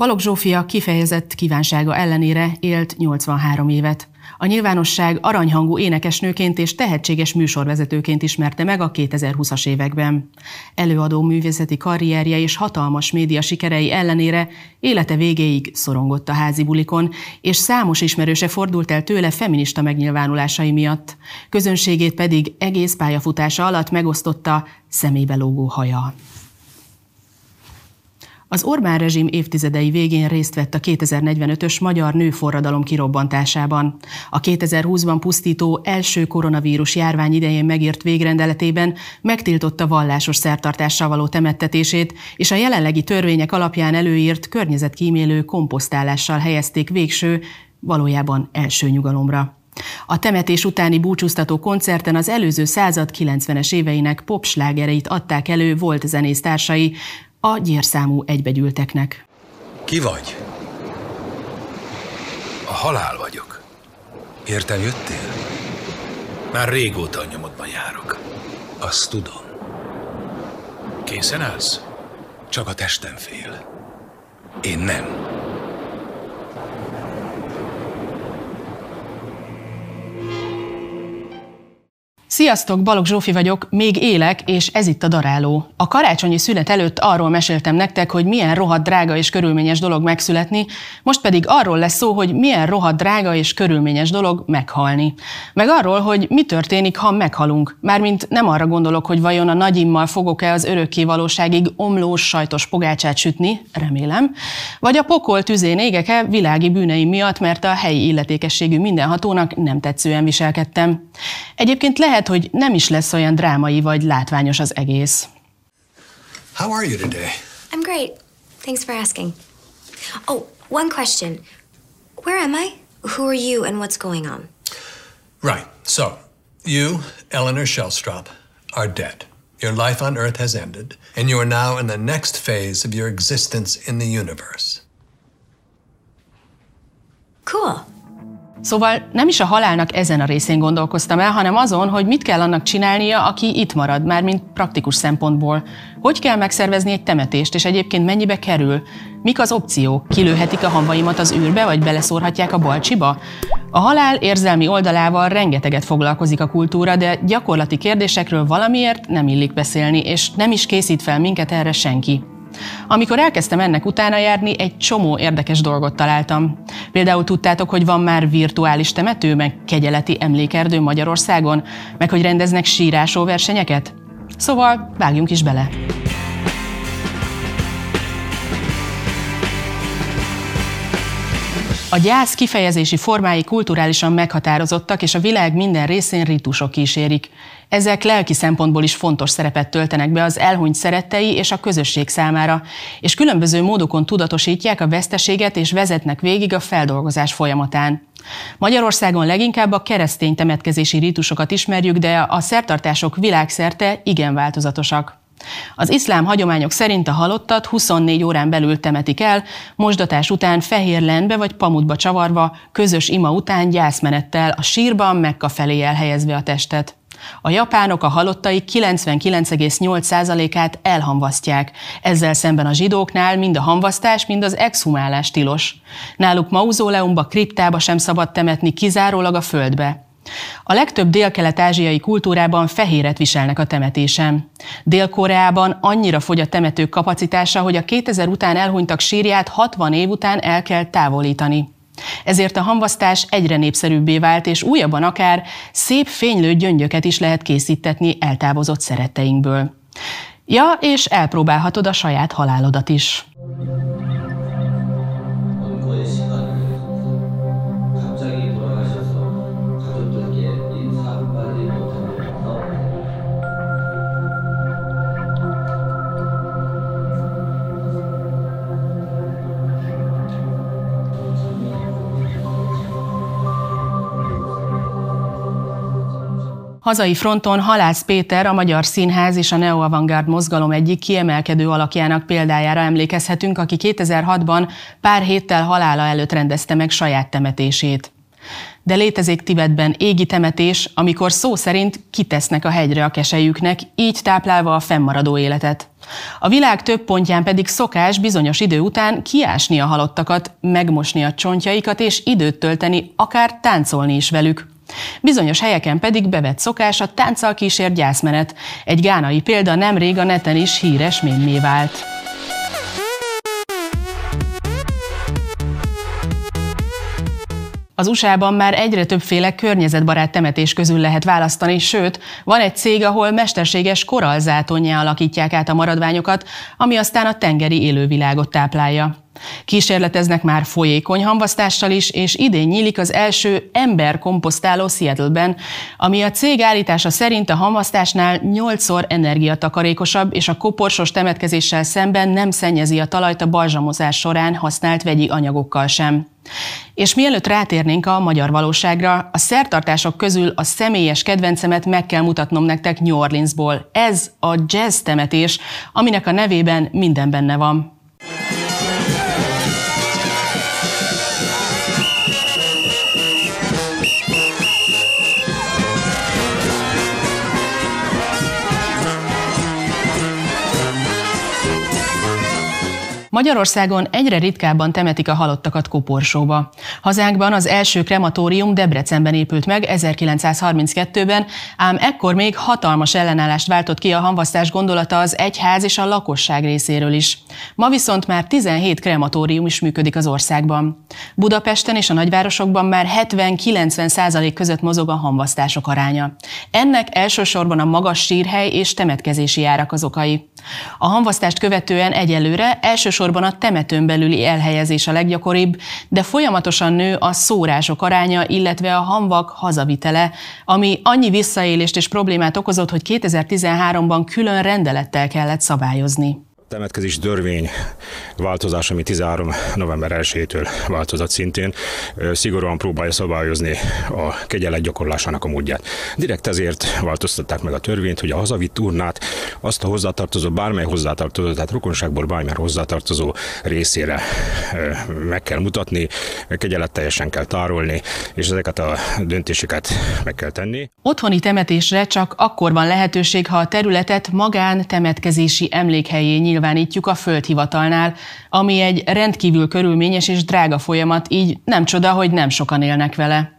Balogh Zsófia kifejezett kívánsága ellenére élt 83 évet. A nyilvánosság aranyhangú énekesnőként és tehetséges műsorvezetőként ismerte meg a 2020-as években. Előadó művészeti karrierje és hatalmas média sikerei ellenére élete végéig szorongott a házi bulikon, és számos ismerőse fordult el tőle feminista megnyilvánulásai miatt. Közönségét pedig egész pályafutása alatt megosztotta szemébe lógó haja. Az Orbán rezsim évtizedei végén részt vett a 2045-ös magyar nőforradalom kirobbantásában. A 2020-ban pusztító első koronavírus járvány idején megírt végrendeletében megtiltotta vallásos szertartással való temettetését, és a jelenlegi törvények alapján előírt környezetkímélő komposztálással helyezték végső, valójában első nyugalomra. A temetés utáni búcsúztató koncerten az előző század 90-es éveinek popslágereit adták elő volt zenésztársai, a gyérszámú egybegyűlteknek. Ki vagy? A halál vagyok. Értem jöttél? Már régóta a nyomodban járok. Azt tudom. Készen állsz? Csak a testem fél. Én nem. Sziasztok, Balogh Zsófi vagyok, még élek, és ez itt a daráló. A karácsonyi szület előtt arról meséltem nektek, hogy milyen rohadt drága és körülményes dolog megszületni, most pedig arról lesz szó, hogy milyen rohadt drága és körülményes dolog meghalni. Meg arról, hogy mi történik, ha meghalunk. Mármint nem arra gondolok, hogy vajon a nagyimmal fogok-e az örökké valóságig omlós sajtos pogácsát sütni, remélem, vagy a pokol tüzén égek-e világi bűneim miatt, mert a helyi illetékességű mindenhatónak nem tetszően viselkedtem. Egyébként lehet, lehet, hogy nem is lesz olyan drámai vagy látványos az egész. How are you today? I'm great. Thanks for asking. Oh, one question. Where am I? Who are you and what's going on? Right. So, you, Eleanor Shellstrop, are dead. Your life on Earth has ended, and you are now in the next phase of your existence in the universe. Cool. Szóval nem is a halálnak ezen a részén gondolkoztam el, hanem azon, hogy mit kell annak csinálnia, aki itt marad, már mint praktikus szempontból. Hogy kell megszervezni egy temetést, és egyébként mennyibe kerül? Mik az opciók? Kilőhetik a hamvaimat az űrbe, vagy beleszórhatják a balcsiba? A halál érzelmi oldalával rengeteget foglalkozik a kultúra, de gyakorlati kérdésekről valamiért nem illik beszélni, és nem is készít fel minket erre senki. Amikor elkezdtem ennek utána járni, egy csomó érdekes dolgot találtam. Például tudtátok, hogy van már virtuális temető, meg kegyeleti emlékerdő Magyarországon, meg hogy rendeznek sírásó versenyeket? Szóval vágjunk is bele. A gyász kifejezési formái kulturálisan meghatározottak, és a világ minden részén ritusok kísérik. Ezek lelki szempontból is fontos szerepet töltenek be az elhunyt szerettei és a közösség számára, és különböző módokon tudatosítják a veszteséget és vezetnek végig a feldolgozás folyamatán. Magyarországon leginkább a keresztény temetkezési rítusokat ismerjük, de a szertartások világszerte igen változatosak. Az iszlám hagyományok szerint a halottat 24 órán belül temetik el, mosdatás után fehér lenbe vagy pamutba csavarva, közös ima után gyászmenettel a sírban Mekka felé elhelyezve a testet. A japánok a halottai 99,8%-át elhamvasztják. Ezzel szemben a zsidóknál mind a hamvasztás, mind az exhumálás tilos. Náluk mauzóleumba, kriptába sem szabad temetni, kizárólag a földbe. A legtöbb dél-kelet-ázsiai kultúrában fehéret viselnek a temetésen. Dél-Koreában annyira fogy a temetők kapacitása, hogy a 2000 után elhunytak sírját 60 év után el kell távolítani. Ezért a hamvasztás egyre népszerűbbé vált, és újabban akár szép fénylő gyöngyöket is lehet készítetni eltávozott szeretteinkből. Ja, és elpróbálhatod a saját halálodat is. Hazai fronton Halász Péter, a Magyar Színház és a Neo-Avantgárd mozgalom egyik kiemelkedő alakjának példájára emlékezhetünk, aki 2006-ban pár héttel halála előtt rendezte meg saját temetését. De létezik Tibetben égi temetés, amikor szó szerint kitesznek a hegyre a kesejüknek, így táplálva a fennmaradó életet. A világ több pontján pedig szokás bizonyos idő után kiásni a halottakat, megmosni a csontjaikat és időt tölteni, akár táncolni is velük. Bizonyos helyeken pedig bevett szokás a tánccal kísért gyászmenet. Egy gánai példa nemrég a neten is híres mémé vált. Az USA-ban már egyre többféle környezetbarát temetés közül lehet választani, sőt, van egy cég, ahol mesterséges korallzátonnyá alakítják át a maradványokat, ami aztán a tengeri élővilágot táplálja. Kísérleteznek már folyékony hamvasztással is, és idén nyílik az első emberkomposztáló Seattle-ben, ami a cég állítása szerint a hamvasztásnál 8-szor energiatakarékosabb, és a koporsos temetkezéssel szemben nem szennyezi a talajt a balzsamozás során használt vegyi anyagokkal sem. És mielőtt rátérnénk a magyar valóságra, a szertartások közül a személyes kedvencemet meg kell mutatnom nektek New Orleansból. Ez a jazz temetés, aminek a nevében minden benne van. Magyarországon egyre ritkábban temetik a halottakat koporsóba. Hazánkban az első krematórium Debrecenben épült meg 1932-ben, ám ekkor még hatalmas ellenállást váltott ki a hamvasztás gondolata az egyház és a lakosság részéről is. Ma viszont már 17 krematórium is működik az országban. Budapesten és a nagyvárosokban már 70-90 százalék között mozog a hamvasztások aránya. Ennek elsősorban a magas sírhely és temetkezési árak az okai. A hamvasztást követően egyelőre elsősorban a temetőn belüli elhelyezés a leggyakoribb, de folyamatosan nő a szórások aránya, illetve a hamvak hazavitele, ami annyi visszaélést és problémát okozott, hogy 2013-ban külön rendelettel kellett szabályozni temetkezés törvény változás, ami 13. november 1-től változott szintén, szigorúan próbálja szabályozni a kegyelet gyakorlásának a módját. Direkt ezért változtatták meg a törvényt, hogy a hazavitt urnát azt a hozzátartozó, bármely hozzátartozó, tehát rokonságból bármely hozzátartozó részére meg kell mutatni, kegyelet teljesen kell tárolni, és ezeket a döntéseket meg kell tenni. Otthoni temetésre csak akkor van lehetőség, ha a területet magán temetkezési emlékhelyé nyilvánítjuk a földhivatalnál, ami egy rendkívül körülményes és drága folyamat, így nem csoda, hogy nem sokan élnek vele.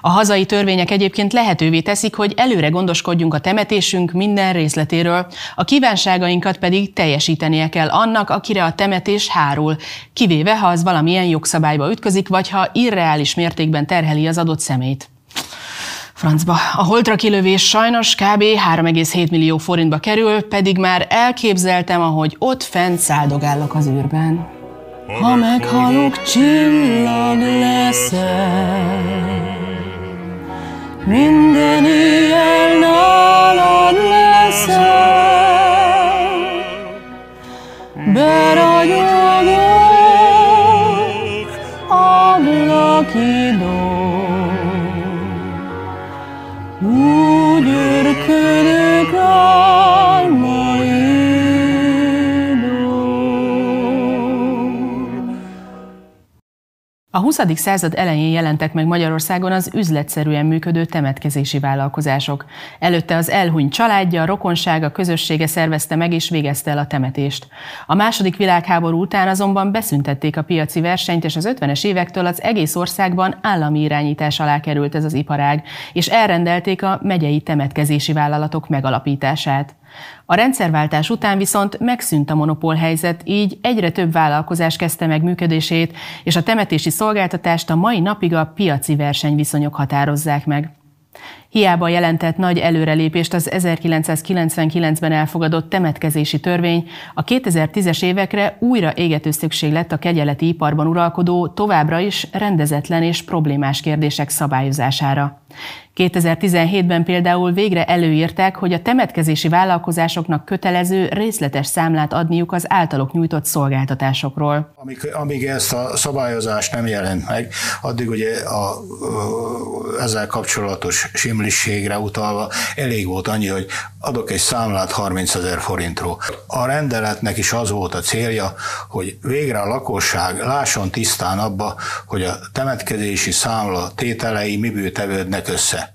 A hazai törvények egyébként lehetővé teszik, hogy előre gondoskodjunk a temetésünk minden részletéről, a kívánságainkat pedig teljesítenie kell annak, akire a temetés hárul, kivéve ha az valamilyen jogszabályba ütközik, vagy ha irreális mértékben terheli az adott szemét. Francba. A holtra kilövés sajnos kb. 3,7 millió forintba kerül, pedig már elképzeltem, ahogy ott fent száldogállok az űrben. Ha meghalok, csillag leszel, minden éjjel nálad leszel, beragyogok, ablakidó. Úgy örködök A 20. század elején jelentek meg Magyarországon az üzletszerűen működő temetkezési vállalkozások. Előtte az elhuny családja, a rokonsága, közössége szervezte meg és végezte el a temetést. A második világháború után azonban beszüntették a piaci versenyt, és az 50-es évektől az egész országban állami irányítás alá került ez az iparág, és elrendelték a megyei temetkezési vállalatok megalapítását. A rendszerváltás után viszont megszűnt a monopól helyzet, így egyre több vállalkozás kezdte meg működését, és a temetési szolgáltatást a mai napig a piaci versenyviszonyok határozzák meg. Hiába jelentett nagy előrelépést az 1999-ben elfogadott temetkezési törvény, a 2010-es évekre újra égető szükség lett a kegyeleti iparban uralkodó, továbbra is rendezetlen és problémás kérdések szabályozására. 2017-ben például végre előírták, hogy a temetkezési vállalkozásoknak kötelező részletes számlát adniuk az általuk nyújtott szolgáltatásokról. Amíg, amíg ezt a szabályozást nem jelent meg, addig ugye a, ezzel kapcsolatos simli érdemliségre utalva elég volt annyi, hogy adok egy számlát 30 ezer forintról. A rendeletnek is az volt a célja, hogy végre a lakosság lásson tisztán abba, hogy a temetkezési számla tételei miből tevődnek össze.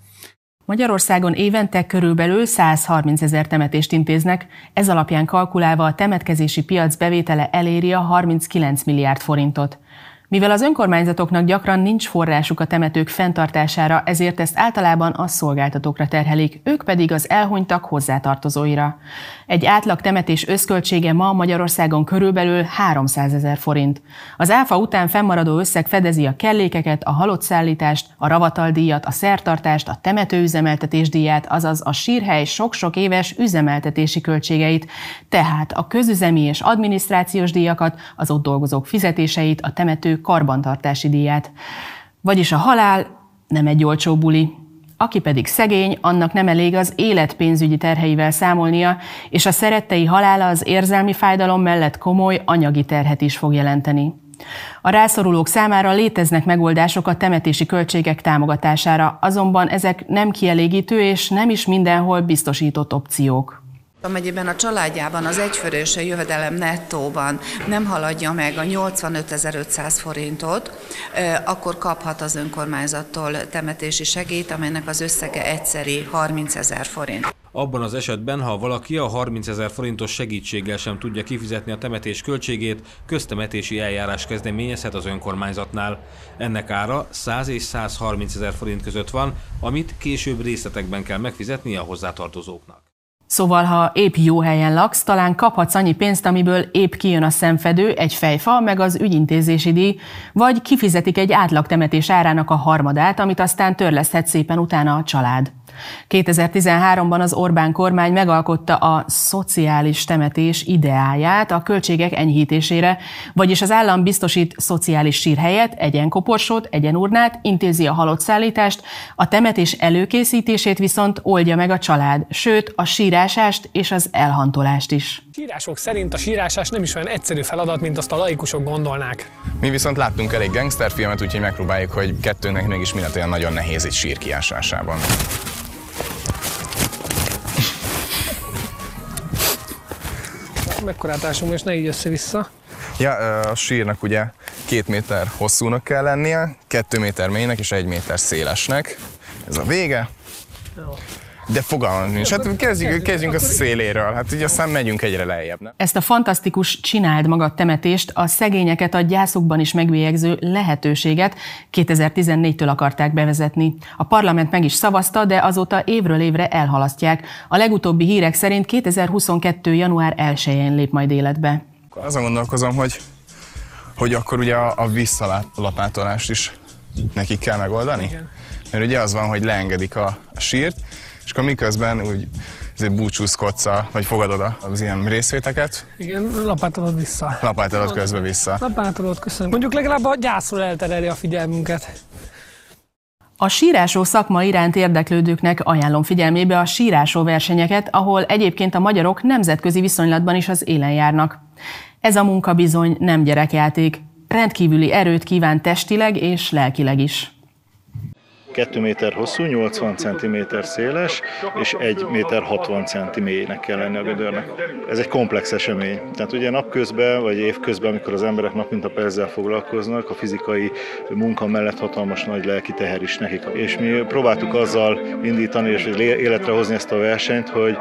Magyarországon évente körülbelül 130 ezer temetést intéznek, ez alapján kalkulálva a temetkezési piac bevétele eléri a 39 milliárd forintot. Mivel az önkormányzatoknak gyakran nincs forrásuk a temetők fenntartására, ezért ezt általában a szolgáltatókra terhelik, ők pedig az elhunytak hozzátartozóira. Egy átlag temetés összköltsége ma Magyarországon körülbelül 300 ezer forint. Az áfa után fennmaradó összeg fedezi a kellékeket, a halott szállítást, a ravataldíjat, a szertartást, a temetőüzemeltetés díját, azaz a sírhely sok-sok éves üzemeltetési költségeit, tehát a közüzemi és adminisztrációs díjakat, az ott dolgozók fizetéseit, a karbantartási díját. Vagyis a halál nem egy olcsó buli. Aki pedig szegény, annak nem elég az élet pénzügyi terheivel számolnia, és a szerettei halála az érzelmi fájdalom mellett komoly anyagi terhet is fog jelenteni. A rászorulók számára léteznek megoldások a temetési költségek támogatására, azonban ezek nem kielégítő és nem is mindenhol biztosított opciók. Amennyiben a családjában az egyfőrös jövedelem nettóban nem haladja meg a 85.500 forintot, akkor kaphat az önkormányzattól temetési segít, amelynek az összege egyszeri 30 ezer forint. Abban az esetben, ha valaki a 30 ezer forintos segítséggel sem tudja kifizetni a temetés költségét, köztemetési eljárás kezdeményezhet az önkormányzatnál. Ennek ára 100 és 130 ezer forint között van, amit később részletekben kell megfizetni a hozzátartozóknak. Szóval, ha épp jó helyen laksz, talán kaphatsz annyi pénzt, amiből épp kijön a szemfedő, egy fejfa, meg az ügyintézési díj, vagy kifizetik egy átlagtemetés árának a harmadát, amit aztán törleszthet szépen utána a család. 2013-ban az Orbán kormány megalkotta a szociális temetés ideáját a költségek enyhítésére, vagyis az állam biztosít szociális sírhelyet, egyenkoporsót, egyenurnát, intézi a halott szállítást, a temetés előkészítését viszont oldja meg a család, sőt a sírásást és az elhantolást is. Sírások szerint a sírásás nem is olyan egyszerű feladat, mint azt a laikusok gondolnák. Mi viszont láttunk elég gangsterfilmet, úgyhogy megpróbáljuk, hogy kettőnek mégis mi olyan nagyon nehéz egy sír kiásásában. Mekkorát ásunk, és ne így össze-vissza. Ja, a sírnak ugye két méter hosszúnak kell lennie, kettő méter mélynek és egy méter szélesnek. Ez a vége. Jó. De fogalmam nincs. Hát kezdjünk, kezdjünk a széléről, hát így aztán megyünk egyre lejjebb. Ne? Ezt a fantasztikus csináld magad temetést, a szegényeket a gyászokban is megbélyegző lehetőséget 2014-től akarták bevezetni. A parlament meg is szavazta, de azóta évről évre elhalasztják. A legutóbbi hírek szerint 2022. január 1-én lép majd életbe. Azon gondolkozom, hogy, hogy akkor ugye a, a visszalapátolást is nekik kell megoldani. Igen. Mert ugye az van, hogy leengedik a, a sírt, és akkor miközben úgy búcsúzkodsz, vagy fogadod az ilyen részvéteket. Igen, lapátolod vissza. Lapátolod közben vissza. Lapátolod, köszönöm. Mondjuk legalább a gyászról eltereli a figyelmünket. A sírásó szakma iránt érdeklődőknek ajánlom figyelmébe a sírásó versenyeket, ahol egyébként a magyarok nemzetközi viszonylatban is az élen járnak. Ez a munka bizony nem gyerekjáték, rendkívüli erőt kíván testileg és lelkileg is. 2 méter hosszú, 80 cm széles, és 1 méter 60 cm mélynek kell lenni a gödörnek. Ez egy komplex esemény. Tehát ugye napközben, vagy évközben, amikor az emberek nap mint a ezzel foglalkoznak, a fizikai munka mellett hatalmas nagy lelki teher is nekik. És mi próbáltuk azzal indítani és életre hozni ezt a versenyt, hogy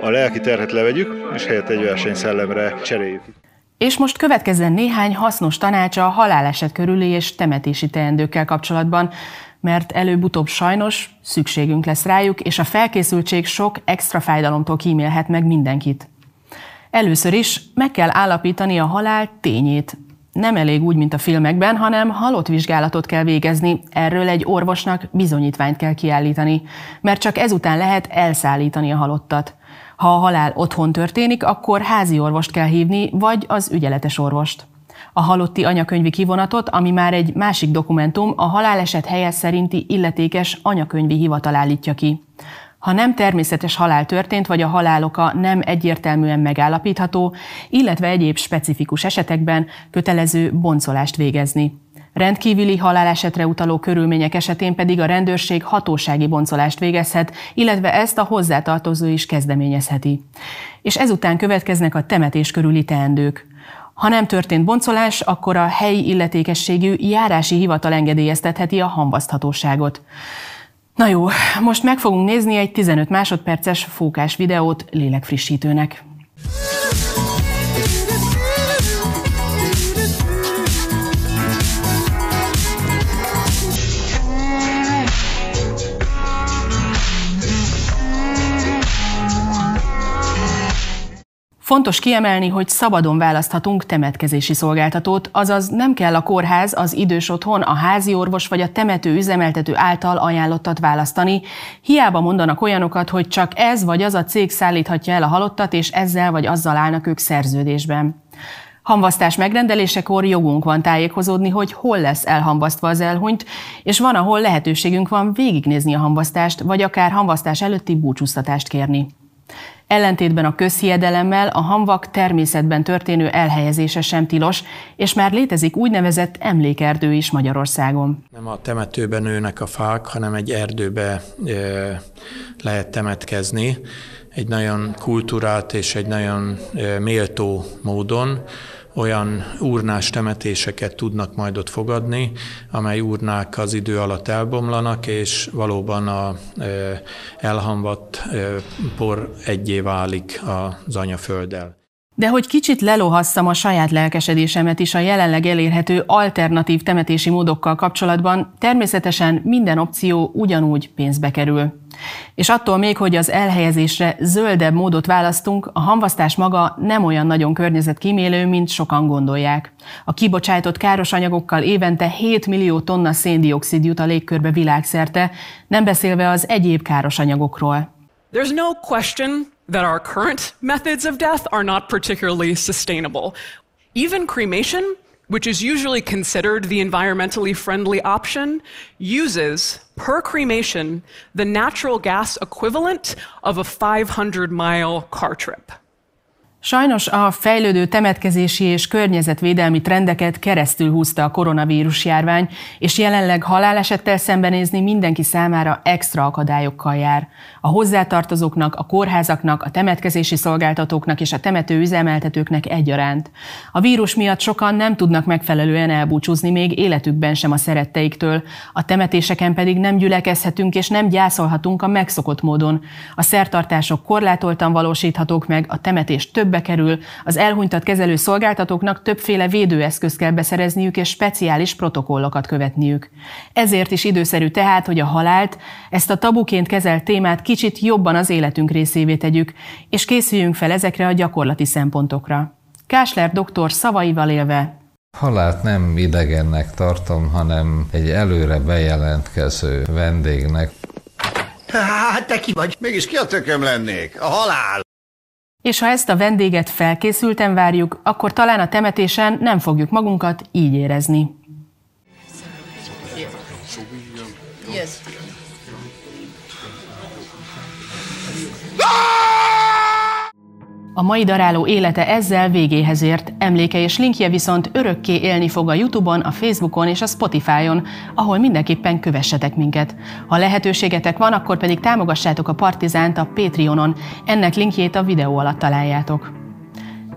a lelki terhet levegyük, és helyett egy versenyszellemre cseréljük. És most következzen néhány hasznos tanács a haláleset körüli és temetési teendőkkel kapcsolatban, mert előbb-utóbb sajnos szükségünk lesz rájuk, és a felkészültség sok extra fájdalomtól kímélhet meg mindenkit. Először is meg kell állapítani a halál tényét. Nem elég úgy, mint a filmekben, hanem halott vizsgálatot kell végezni, erről egy orvosnak bizonyítványt kell kiállítani, mert csak ezután lehet elszállítani a halottat. Ha a halál otthon történik, akkor házi orvost kell hívni, vagy az ügyeletes orvost a halotti anyakönyvi kivonatot, ami már egy másik dokumentum, a haláleset helye szerinti illetékes anyakönyvi hivatal állítja ki. Ha nem természetes halál történt, vagy a haláloka nem egyértelműen megállapítható, illetve egyéb specifikus esetekben kötelező boncolást végezni. Rendkívüli halálesetre utaló körülmények esetén pedig a rendőrség hatósági boncolást végezhet, illetve ezt a hozzátartozó is kezdeményezheti. És ezután következnek a temetés körüli teendők. Ha nem történt boncolás, akkor a helyi illetékességű járási hivatal engedélyeztetheti a hamvaszthatóságot. Na jó, most meg fogunk nézni egy 15 másodperces fókás videót lélekfrissítőnek. Fontos kiemelni, hogy szabadon választhatunk temetkezési szolgáltatót, azaz nem kell a kórház, az idős otthon, a házi orvos vagy a temető üzemeltető által ajánlottat választani. Hiába mondanak olyanokat, hogy csak ez vagy az a cég szállíthatja el a halottat, és ezzel vagy azzal állnak ők szerződésben. Hamvasztás megrendelésekor jogunk van tájékozódni, hogy hol lesz elhamvasztva az elhunyt, és van, ahol lehetőségünk van végignézni a hamvasztást, vagy akár hamvasztás előtti búcsúztatást kérni. Ellentétben a közhiedelemmel a hamvak természetben történő elhelyezése sem tilos, és már létezik úgynevezett emlékerdő is Magyarországon. Nem a temetőben nőnek a fák, hanem egy erdőbe lehet temetkezni, egy nagyon kultúrált és egy nagyon méltó módon, olyan urnás temetéseket tudnak majd ott fogadni, amely urnák az idő alatt elbomlanak, és valóban a elhamvadt por egyé válik az anyafölddel. De hogy kicsit lelohasszam a saját lelkesedésemet is a jelenleg elérhető alternatív temetési módokkal kapcsolatban, természetesen minden opció ugyanúgy pénzbe kerül. És attól még, hogy az elhelyezésre zöldebb módot választunk, a hamvasztás maga nem olyan nagyon környezetkímélő, mint sokan gondolják. A kibocsájtott káros anyagokkal évente 7 millió tonna széndiokszid jut a légkörbe világszerte, nem beszélve az egyéb káros anyagokról. There's no question that our current methods of death are not particularly sustainable. Even cremation, which is usually considered the environmentally friendly option, uses, per cremation, the natural gas equivalent of a 500 mile car trip. Sajnos a fejlődő temetkezési és környezetvédelmi trendeket keresztül húzta a koronavírus járvány, és jelenleg halálesettel szembenézni mindenki számára extra akadályokkal jár. A hozzátartozóknak, a kórházaknak, a temetkezési szolgáltatóknak és a temető üzemeltetőknek egyaránt. A vírus miatt sokan nem tudnak megfelelően elbúcsúzni még életükben sem a szeretteiktől, a temetéseken pedig nem gyülekezhetünk és nem gyászolhatunk a megszokott módon. A szertartások korlátoltan valósíthatók meg, a temetés több többbe kerül, az elhunytat kezelő szolgáltatóknak többféle védőeszközt kell beszerezniük és speciális protokollokat követniük. Ezért is időszerű tehát, hogy a halált, ezt a tabuként kezelt témát kicsit jobban az életünk részévé tegyük, és készüljünk fel ezekre a gyakorlati szempontokra. Kásler doktor szavaival élve Halált nem idegennek tartom, hanem egy előre bejelentkező vendégnek. Hát te ki vagy? Mégis ki a tököm lennék? A halál! És ha ezt a vendéget felkészülten várjuk, akkor talán a temetésen nem fogjuk magunkat így érezni. Yes. A mai daráló élete ezzel végéhez ért, emléke és linkje viszont örökké élni fog a Youtube-on, a Facebookon és a Spotify-on, ahol mindenképpen kövessetek minket. Ha lehetőségetek van, akkor pedig támogassátok a Partizánt a Patreonon, ennek linkjét a videó alatt találjátok.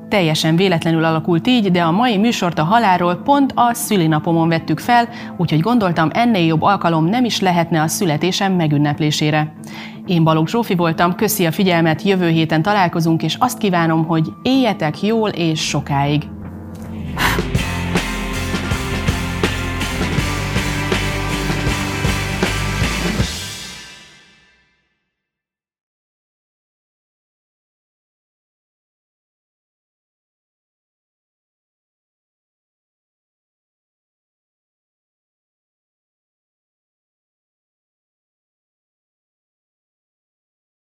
Teljesen véletlenül alakult így, de a mai műsort a halálról pont a szülinapomon vettük fel, úgyhogy gondoltam ennél jobb alkalom nem is lehetne a születésem megünneplésére. Én Balogh Zsófi voltam, köszi a figyelmet, jövő héten találkozunk, és azt kívánom, hogy éljetek jól és sokáig.